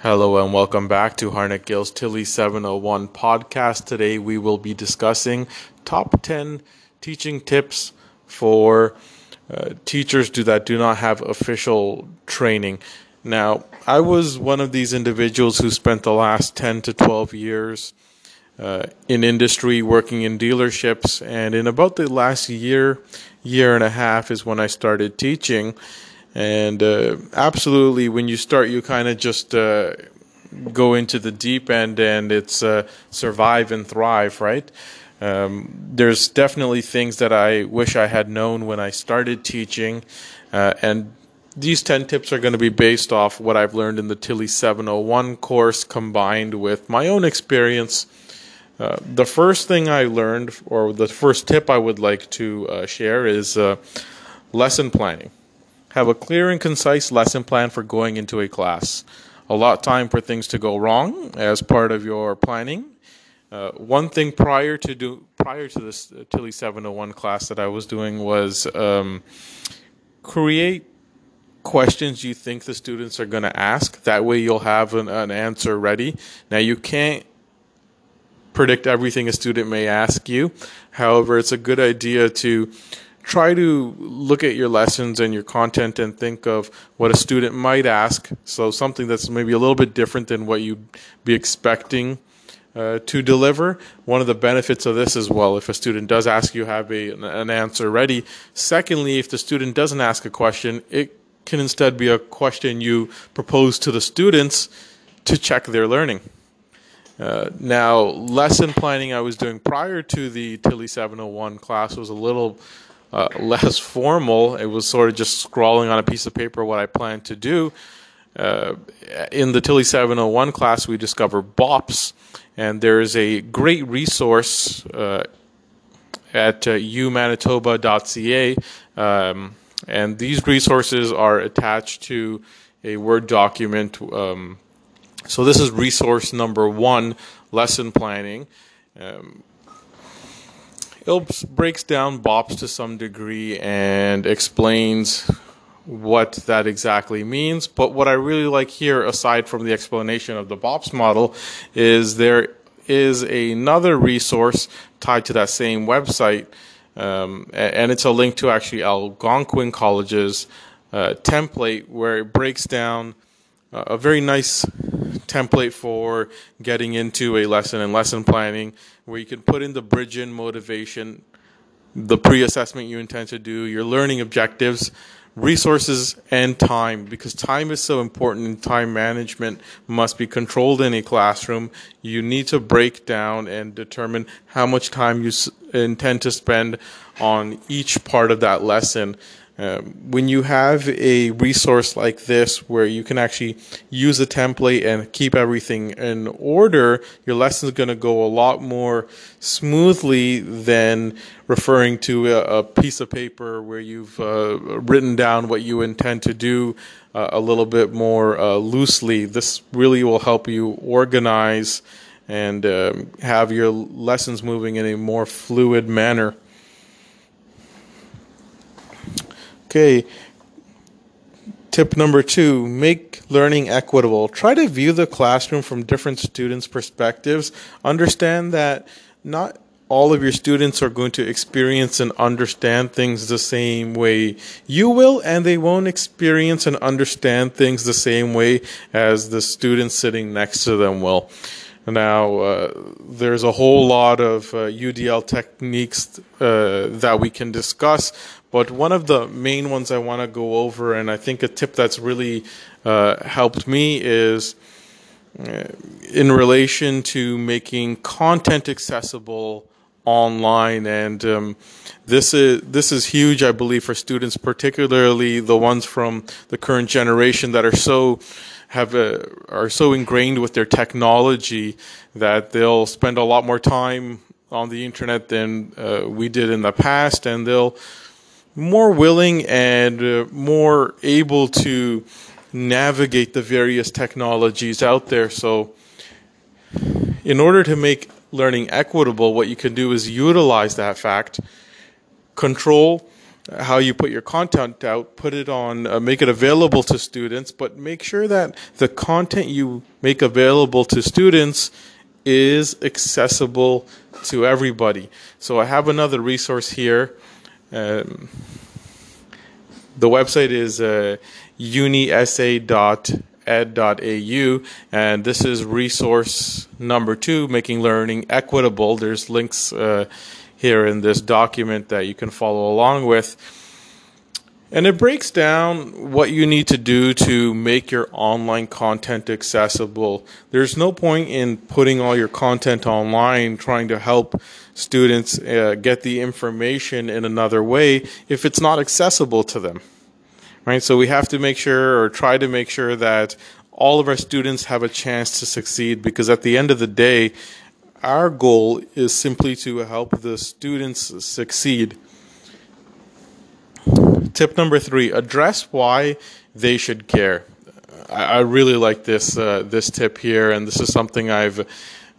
Hello and welcome back to Harnett Gill's Tilly 701 podcast. Today we will be discussing top 10 teaching tips for uh, teachers do that do not have official training. Now, I was one of these individuals who spent the last 10 to 12 years uh, in industry working in dealerships and in about the last year, year and a half is when I started teaching and uh, absolutely, when you start, you kind of just uh, go into the deep end and it's uh, survive and thrive, right? Um, there's definitely things that I wish I had known when I started teaching. Uh, and these 10 tips are going to be based off what I've learned in the Tilly 701 course combined with my own experience. Uh, the first thing I learned, or the first tip I would like to uh, share, is lesson planning. Have a clear and concise lesson plan for going into a class. A lot of time for things to go wrong as part of your planning. Uh, one thing prior to do prior to this uh, Tilly 701 class that I was doing was um, create questions you think the students are going to ask. That way, you'll have an, an answer ready. Now, you can't predict everything a student may ask you. However, it's a good idea to try to look at your lessons and your content and think of what a student might ask. So something that's maybe a little bit different than what you'd be expecting uh, to deliver. One of the benefits of this as well, if a student does ask you, have a, an answer ready. Secondly, if the student doesn't ask a question, it can instead be a question you propose to the students to check their learning. Uh, now, lesson planning I was doing prior to the Tilly 701 class was a little uh, less formal. It was sort of just scrawling on a piece of paper what I planned to do. Uh, in the Tilly 701 class, we discover BOPPPS, and there is a great resource uh, at uh, umanitoba.ca, um, and these resources are attached to a Word document. Um, so this is resource number one, lesson planning. Um, it breaks down BOPPPS to some degree and explains what that exactly means. But what I really like here, aside from the explanation of the BOPPPS model, is there is another resource tied to that same website, um, and it's a link to actually Algonquin College's uh, template where it breaks down a very nice template for getting into a lesson and lesson planning where you can put in the bridge in motivation, the pre assessment you intend to do, your learning objectives, resources, and time because time is so important and time management must be controlled in a classroom. You need to break down and determine how much time you intend to spend on each part of that lesson um, when you have a resource like this where you can actually use a template and keep everything in order, your lesson is going to go a lot more smoothly than referring to a, a piece of paper where you've uh, written down what you intend to do uh, a little bit more uh, loosely. This really will help you organize and um, have your lessons moving in a more fluid manner. Okay. Tip number two make learning equitable. Try to view the classroom from different students' perspectives. Understand that not all of your students are going to experience and understand things the same way you will, and they won't experience and understand things the same way as the students sitting next to them will. Now, uh, there's a whole lot of uh, UDL techniques uh, that we can discuss, but one of the main ones I want to go over, and I think a tip that's really uh, helped me is uh, in relation to making content accessible online. And um, this is this is huge i believe for students particularly the ones from the current generation that are so have a, are so ingrained with their technology that they'll spend a lot more time on the internet than uh, we did in the past, and they'll more willing and uh, more able to navigate the various technologies out there. So, in order to make learning equitable, what you can do is utilize that fact, control how you put your content out, put it on, uh, make it available to students, but make sure that the content you make available to students is accessible to everybody. So I have another resource here. Um, the website is uh, unisa.ed.au, and this is resource number two, making learning equitable. There's links uh, here in this document that you can follow along with. And it breaks down what you need to do to make your online content accessible. There's no point in putting all your content online trying to help students uh, get the information in another way if it's not accessible to them. Right? So we have to make sure or try to make sure that all of our students have a chance to succeed because at the end of the day, our goal is simply to help the students succeed. Tip number three: address why they should care. I, I really like this uh, this tip here, and this is something I've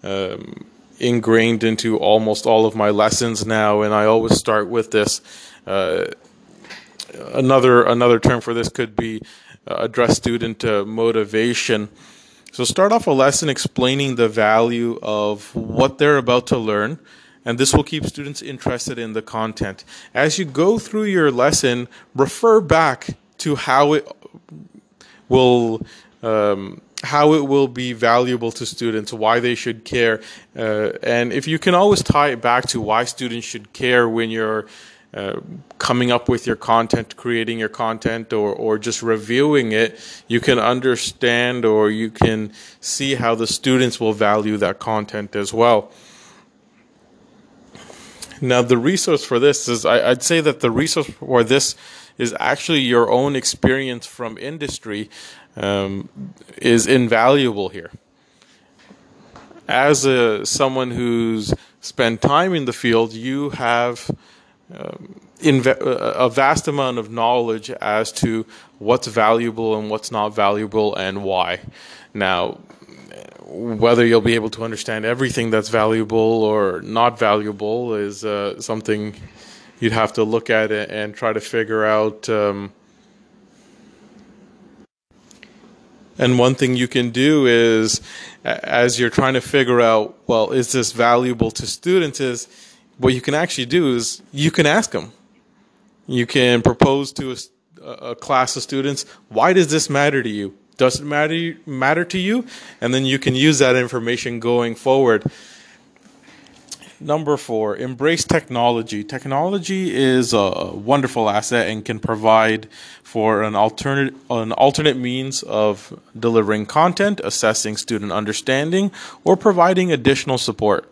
um, ingrained into almost all of my lessons now. And I always start with this. Uh, another another term for this could be uh, address student uh, motivation. So start off a lesson explaining the value of what they're about to learn, and this will keep students interested in the content. As you go through your lesson, refer back to how it will um, how it will be valuable to students, why they should care, uh, and if you can always tie it back to why students should care when you're uh, coming up with your content, creating your content, or, or just reviewing it, you can understand or you can see how the students will value that content as well. Now, the resource for this is I, would say that the resource for this is actually your own experience from industry um, is invaluable here. As a, someone who's spent time in the field, you have um, a vast amount of knowledge as to what's valuable and what's not valuable and why. Now, whether you'll be able to understand everything that's valuable or not valuable is uh, something you'd have to look at and try to figure out. Um, and one thing you can do is, as you're trying to figure out, well, is this valuable to students? Is what you can actually do is you can ask them. You can propose to a, a class of students, why does this matter to you? Does it matter matter to you? And then you can use that information going forward. Number four, embrace technology. Technology is a wonderful asset and can provide for an alternate an alternate means of delivering content, assessing student understanding, or providing additional support.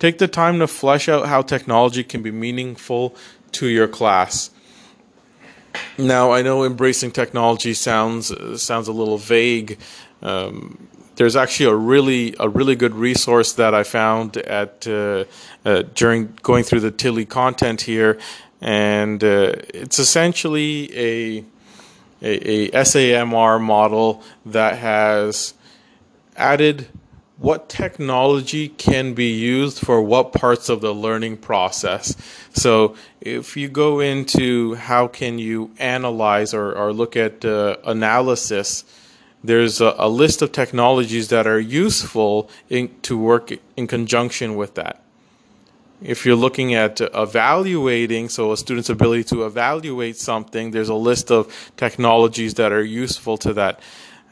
Take the time to flesh out how technology can be meaningful to your class. Now, I know embracing technology sounds sounds a little vague. Um, there's actually a really a really good resource that I found at uh, uh, during going through the Tilly content here, and uh, it's essentially a, a, a SAMR model that has added what technology can be used for what parts of the learning process. So if you go into how can you analyze or, or look at uh, analysis, there's a, a, list of technologies that are useful in, to work in conjunction with that. If you're looking at evaluating, so a student's ability to evaluate something, there's a list of technologies that are useful to that.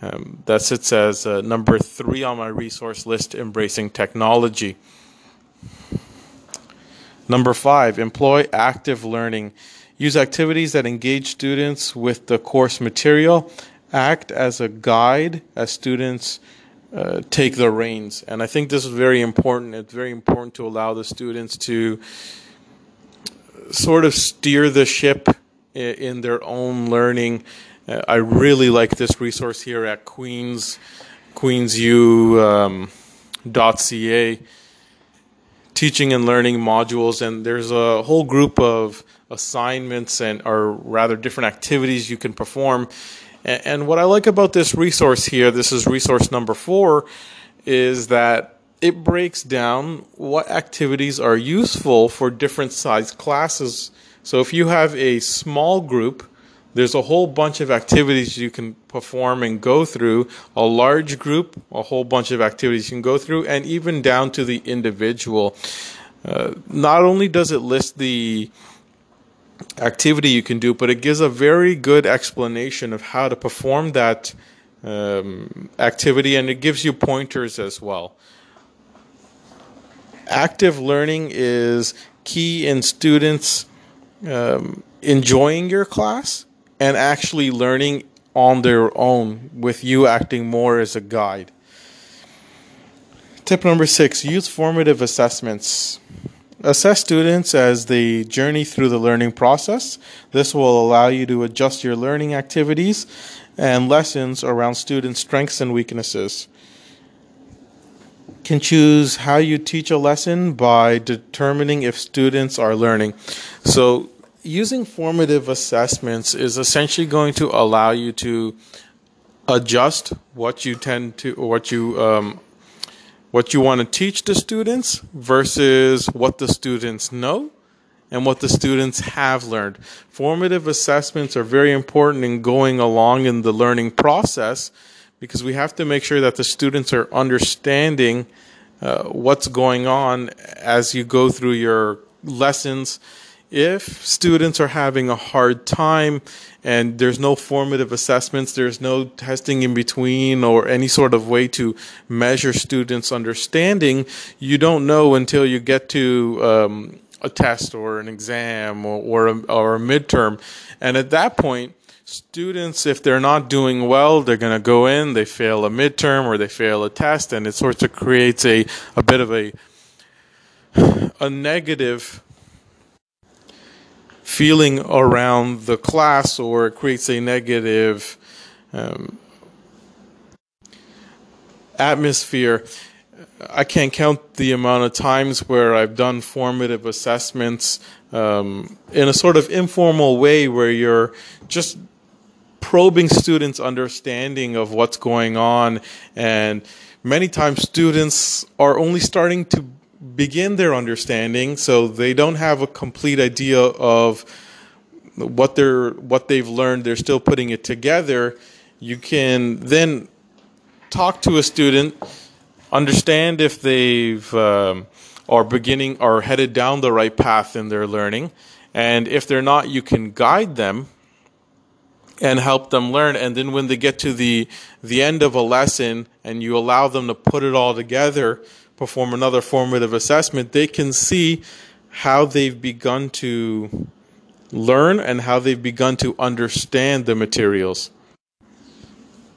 Um, that sits as uh, number three on my resource list, embracing technology. Number five, employ active learning. Use activities that engage students with the course material. Act as a guide as students uh, take the reins. And I think this is very important. It's very important to allow the students to sort of steer the ship in their own learning uh, I really like this resource here at Queens, queensu.ca, um, teaching and learning modules, and there's a whole group of assignments and or rather different activities you can perform. And, and what I like about this resource here, this is resource number four, is that it breaks down what activities are useful for different size classes So if you have a small group, there's a whole bunch of activities you can perform and go through. A large group, a whole bunch of activities you can go through, and even down to the individual. Uh, not only does it list the activity you can do, but it gives a very good explanation of how to perform that um, activity and it gives you pointers as well. Active learning is key in students um, enjoying your class and actually learning on their own with you acting more as a guide. Tip number six use formative assessments. Assess students as they journey through the learning process. This will allow you to adjust your learning activities and lessons around students' strengths and weaknesses. Can choose how you teach a lesson by determining if students are learning. So, using formative assessments is essentially going to allow you to adjust what you tend to, what you um, what you want to teach the students versus what the students know and what the students have learned. Formative assessments are very important in going along in the learning process because we have to make sure that the students are understanding uh, what's going on as you go through your lessons. If students are having a hard time and there's no formative assessments, there's no testing in between or any sort of way to measure students' understanding, you don't know until you get to um, a test or an exam or, or, a, or a midterm. And at that point, students, if they're not doing well, they're going to go in, they fail a midterm or they fail a test, and it sort of creates a, a bit of a, a negative feeling around the class or it creates a negative um, atmosphere I can't count the amount of times where I've done formative assessments um, in a sort of informal way where you're just probing students' understanding of what's going on. And many times students are only starting to begin their understanding, so they don't have a complete idea of what they're what they've learned. They're still putting it together. You can then talk to a student understand if they've um, are beginning or headed down the right path in their learning, and if they're not, you can guide them and help them learn. And then when they get to the the end of a lesson, and you allow them to put it all together, perform another formative assessment, they can see how they've begun to learn and how they've begun to understand the materials.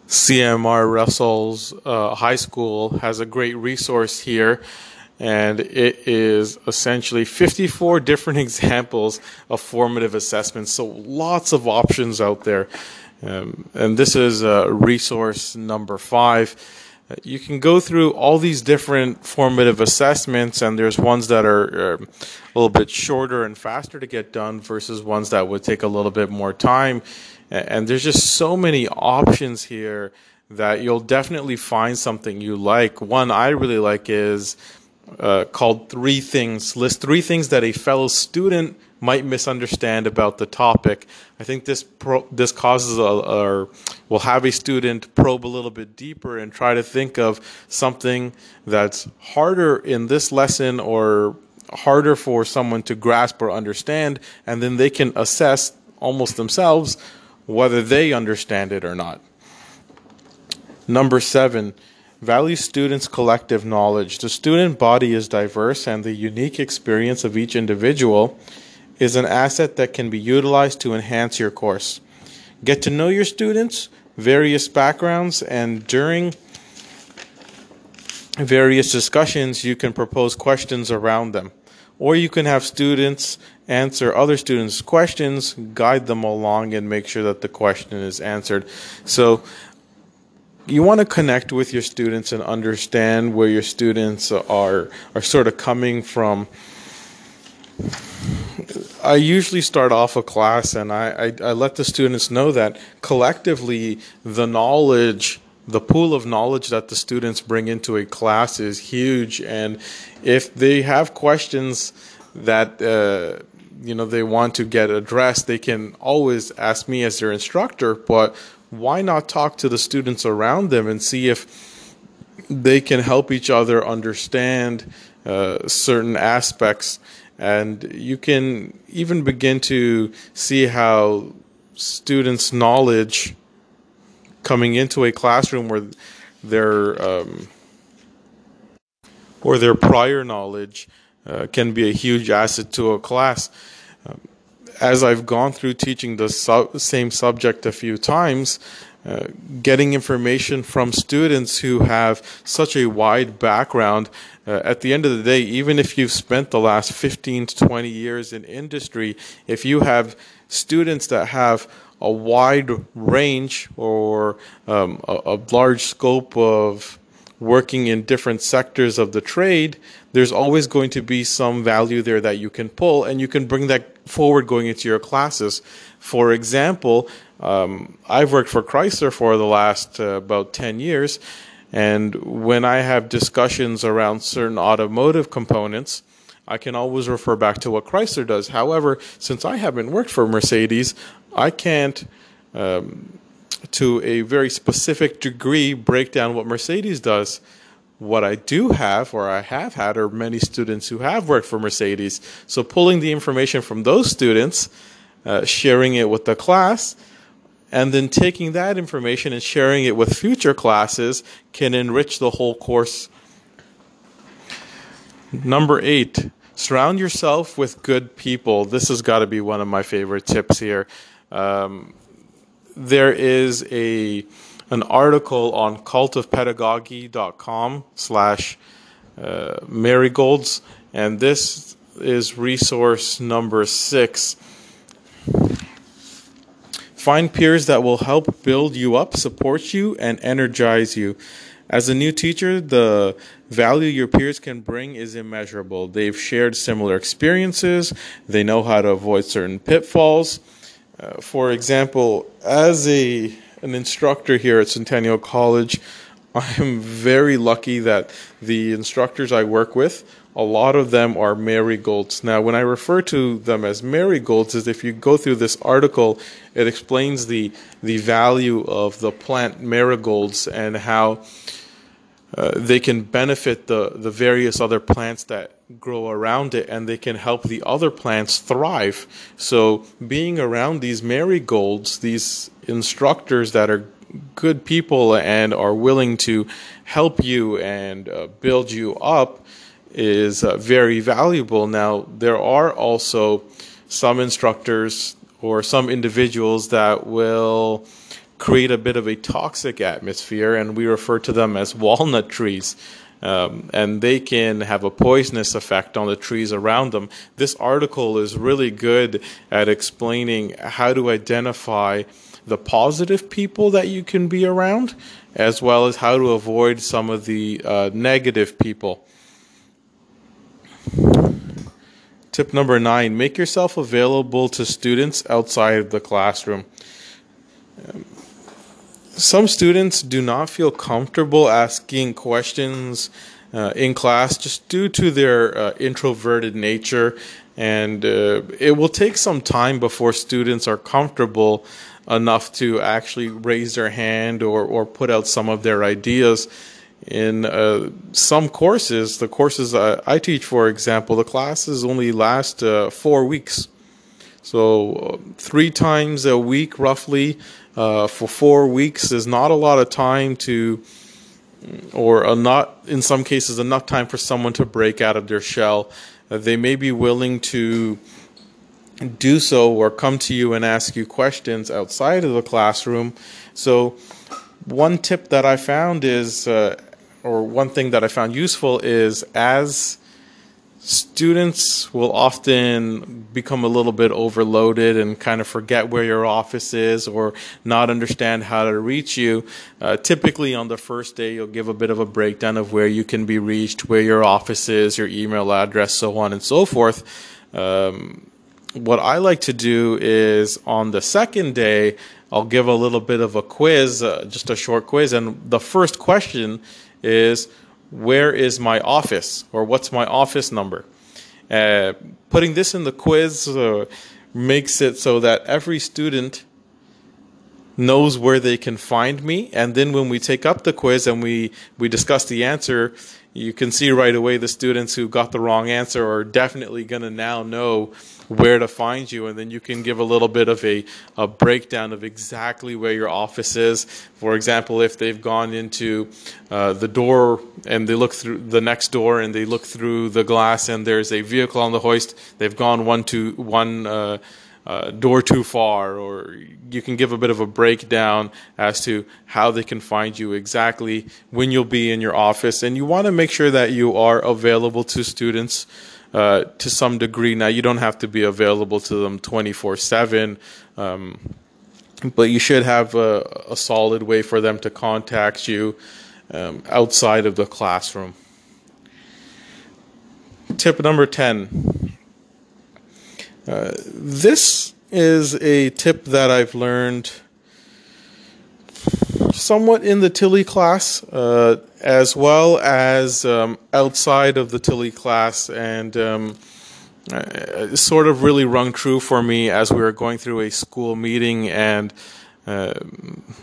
CMR Russell's uh, High School has a great resource here, and it is essentially 54 different examples of formative assessments. So lots of options out there. Um, and this is uh, resource number five. You can go through all these different formative assessments, and there's ones that are uh, a little bit shorter and faster to get done versus ones that would take a little bit more time and there's just so many options here that you'll definitely find something you like. One I really like is uh, called Three Things. List three things that a fellow student might misunderstand about the topic. I think this pro- this causes a, or will have a student probe a little bit deeper and try to think of something that's harder in this lesson or harder for someone to grasp or understand, and then they can assess almost themselves whether they understand it or not. Number seven, value students' collective knowledge. The student body is diverse, and the unique experience of each individual is an asset that can be utilized to enhance your course. Get to know your students, various backgrounds, and during various discussions, you can propose questions around them. Or you can have students answer other students' questions, guide them along, and make sure that the question is answered. So you want to connect with your students and understand where your students are are sort of coming from. I usually start off a class and I, I, I let the students know that collectively the knowledge the pool of knowledge that the students bring into a class is huge and if they have questions that uh, you know they want to get addressed, they can always ask me as their instructor. But why not talk to the students around them and see if they can help each other understand uh, certain aspects? And you can even begin to see how students' knowledge coming into a classroom where their um, or their prior knowledge uh, can be a huge asset to a class. As I've gone through teaching the same subject a few times, uh, getting information from students who have such a wide background. Uh, at the end of the day, even if you've spent the last 15 to 20 years in industry, if you have students that have a wide range or um, a, a large scope of working in different sectors of the trade, there's always going to be some value there that you can pull, and you can bring that forward going into your classes. For example, um, I've worked for Chrysler for the last uh, about 10 years, and when I have discussions around certain automotive components, I can always refer back to what Chrysler does. However, since I haven't worked for Mercedes, I can't, um, to a very specific degree, break down what Mercedes does. What I do have, or I have had, are many students who have worked for Mercedes. So pulling the information from those students, uh, sharing it with the class, and then taking that information and sharing it with future classes can enrich the whole course. Number eight, surround yourself with good people. This has got to be one of my favorite tips here. Um, there is a an article on cultofpedagogy.com slash uh, marigolds, and this is resource number six. Find peers that will help build you up, support you, and energize you. As a new teacher, the value your peers can bring is immeasurable. They've shared similar experiences, they know how to avoid certain pitfalls. Uh, for example, as a an instructor here at Centennial College, I am very lucky that the instructors I work with a lot of them are marigolds. Now, when I refer to them as marigolds, is if you go through this article, it explains the the value of the plant marigolds and how uh, they can benefit the the various other plants that grow around it, and they can help the other plants thrive. So, being around these marigolds, these instructors that are good people and are willing to help you and uh, build you up is uh, very valuable. Now, there are also some instructors or some individuals that will create a bit of a toxic atmosphere, and we refer to them as walnut trees. Um, and they can have a poisonous effect on the trees around them. This article is really good at explaining how to identify the positive people that you can be around, as well as how to avoid some of the uh, negative people. Tip number nine make yourself available to students outside of the classroom. Um, some students do not feel comfortable asking questions uh, in class just due to their uh, introverted nature, and uh, it will take some time before students are comfortable enough to actually raise their hand or, or put out some of their ideas in uh, some courses, the courses I, I, teach, for example, the classes only last uh, four weeks. So, uh, three times a week, roughly, uh, for four weeks is not a lot of time to, or a not, in some cases, enough time for someone to break out of their shell. Uh, they may be willing to do so or come to you and ask you questions outside of the classroom. So, one tip that I found is uh, or one thing that I found useful is as students will often become a little bit overloaded and kind of forget where your office is or not understand how to reach you. Uh, typically, on the first day, you'll give a bit of a breakdown of where you can be reached, where your office is, your email address, so on and so forth. Um, what I like to do is on the second day, I'll give a little bit of a quiz, uh, just a short quiz, and the first question is where is my office or what's my office number? Uh, putting this in the quiz uh, makes it so that every student knows where they can find me and then when we take up the quiz and we we discuss the answer you can see right away the students who got the wrong answer are definitely going to now know where to find you and then you can give a little bit of a, a breakdown of exactly where your office is for example if they've gone into uh, the door and they look through the next door and they look through the glass and there's a vehicle on the hoist they've gone one to one uh, uh, door too far, or you can give a bit of a breakdown as to how they can find you exactly when you'll be in your office. And you want to make sure that you are available to students uh, to some degree. Now, you don't have to be available to them 24 um, 7. but you should have a, a, solid way for them to contact you um, outside of the classroom. Tip number 10 uh, this is a tip that I've learned somewhat in the Tilly class, uh, as well as um, outside of the Tilly class, and um, uh, sort of really rung true for me as we were going through a school meeting and. Uh,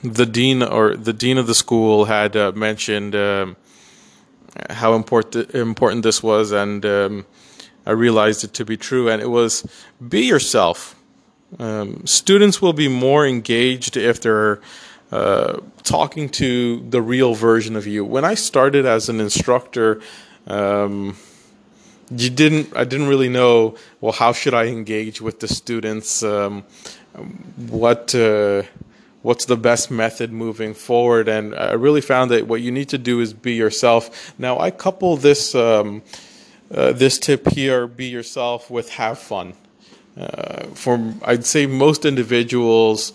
the dean or the dean of the school had uh, mentioned um, how important important this was, and um, I realized it to be true, and it was be yourself. Um, students will be more engaged if they're uh, talking to the real version of you. When I started as an instructor, um, you didn't. I didn't really know. Well, how should I engage with the students? Um, what uh, what's the best method moving forward? And I really found that what you need to do is be yourself. Now, I couple this um, uh, this tip here be yourself with have fun. Uh, for I'd say most individuals,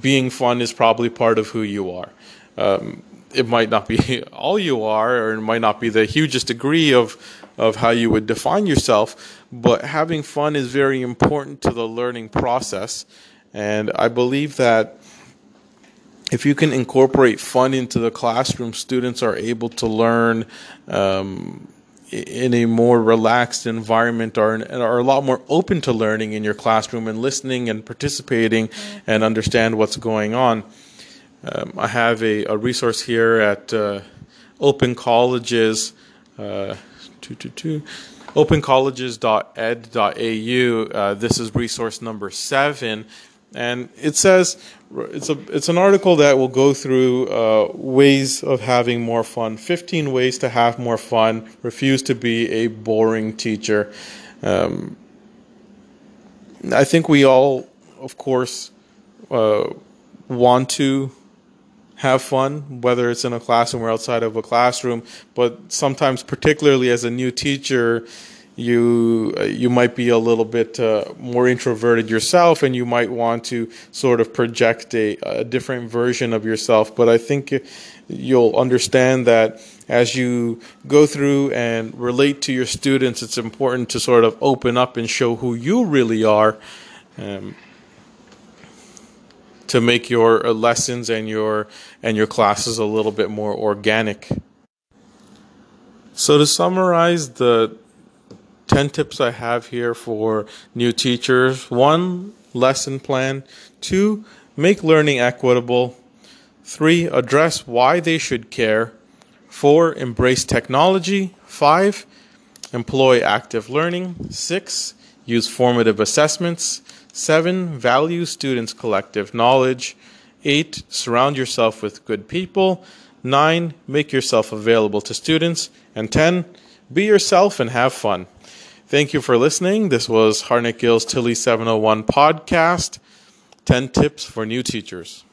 being fun is probably part of who you are. Um, it might not be all you are, or it might not be the hugest degree of of how you would define yourself, but having fun is very important to the learning process. And I believe that if you can incorporate fun into the classroom, students are able to learn um, in a more relaxed environment or are a lot more open to learning in your classroom and listening and participating and understand what's going on. Um, I have a, a, resource here at uh, Open Colleges, uh, opencolleges.ed.au. Uh, this is resource number seven and it says it's a it's an article that will go through uh, ways of having more fun. Fifteen ways to have more fun. Refuse to be a boring teacher. Um, I think we all, of course, uh, want to have fun, whether it's in a classroom or outside of a classroom. But sometimes, particularly as a new teacher, you uh, you might be a little bit uh, more introverted yourself and you might want to sort of project a, a different version of yourself. But i think you'll understand that as you go through and relate to your students it's important to sort of open up and show who you really are um, to make your uh, lessons and your and your classes a little bit more organic. So to summarize the 10 tips I have here for new teachers. One, lesson plan. Two, make learning equitable. Three, address why they should care. Four, embrace technology. Five, employ active learning. Six, use formative assessments. Seven, value students' collective knowledge. Eight, surround yourself with good people. Nine, make yourself available to students. And 10, be yourself and have fun. Thank you for listening. This was Hartnett Gill's Tilley 701 podcast 10 tips for new teachers.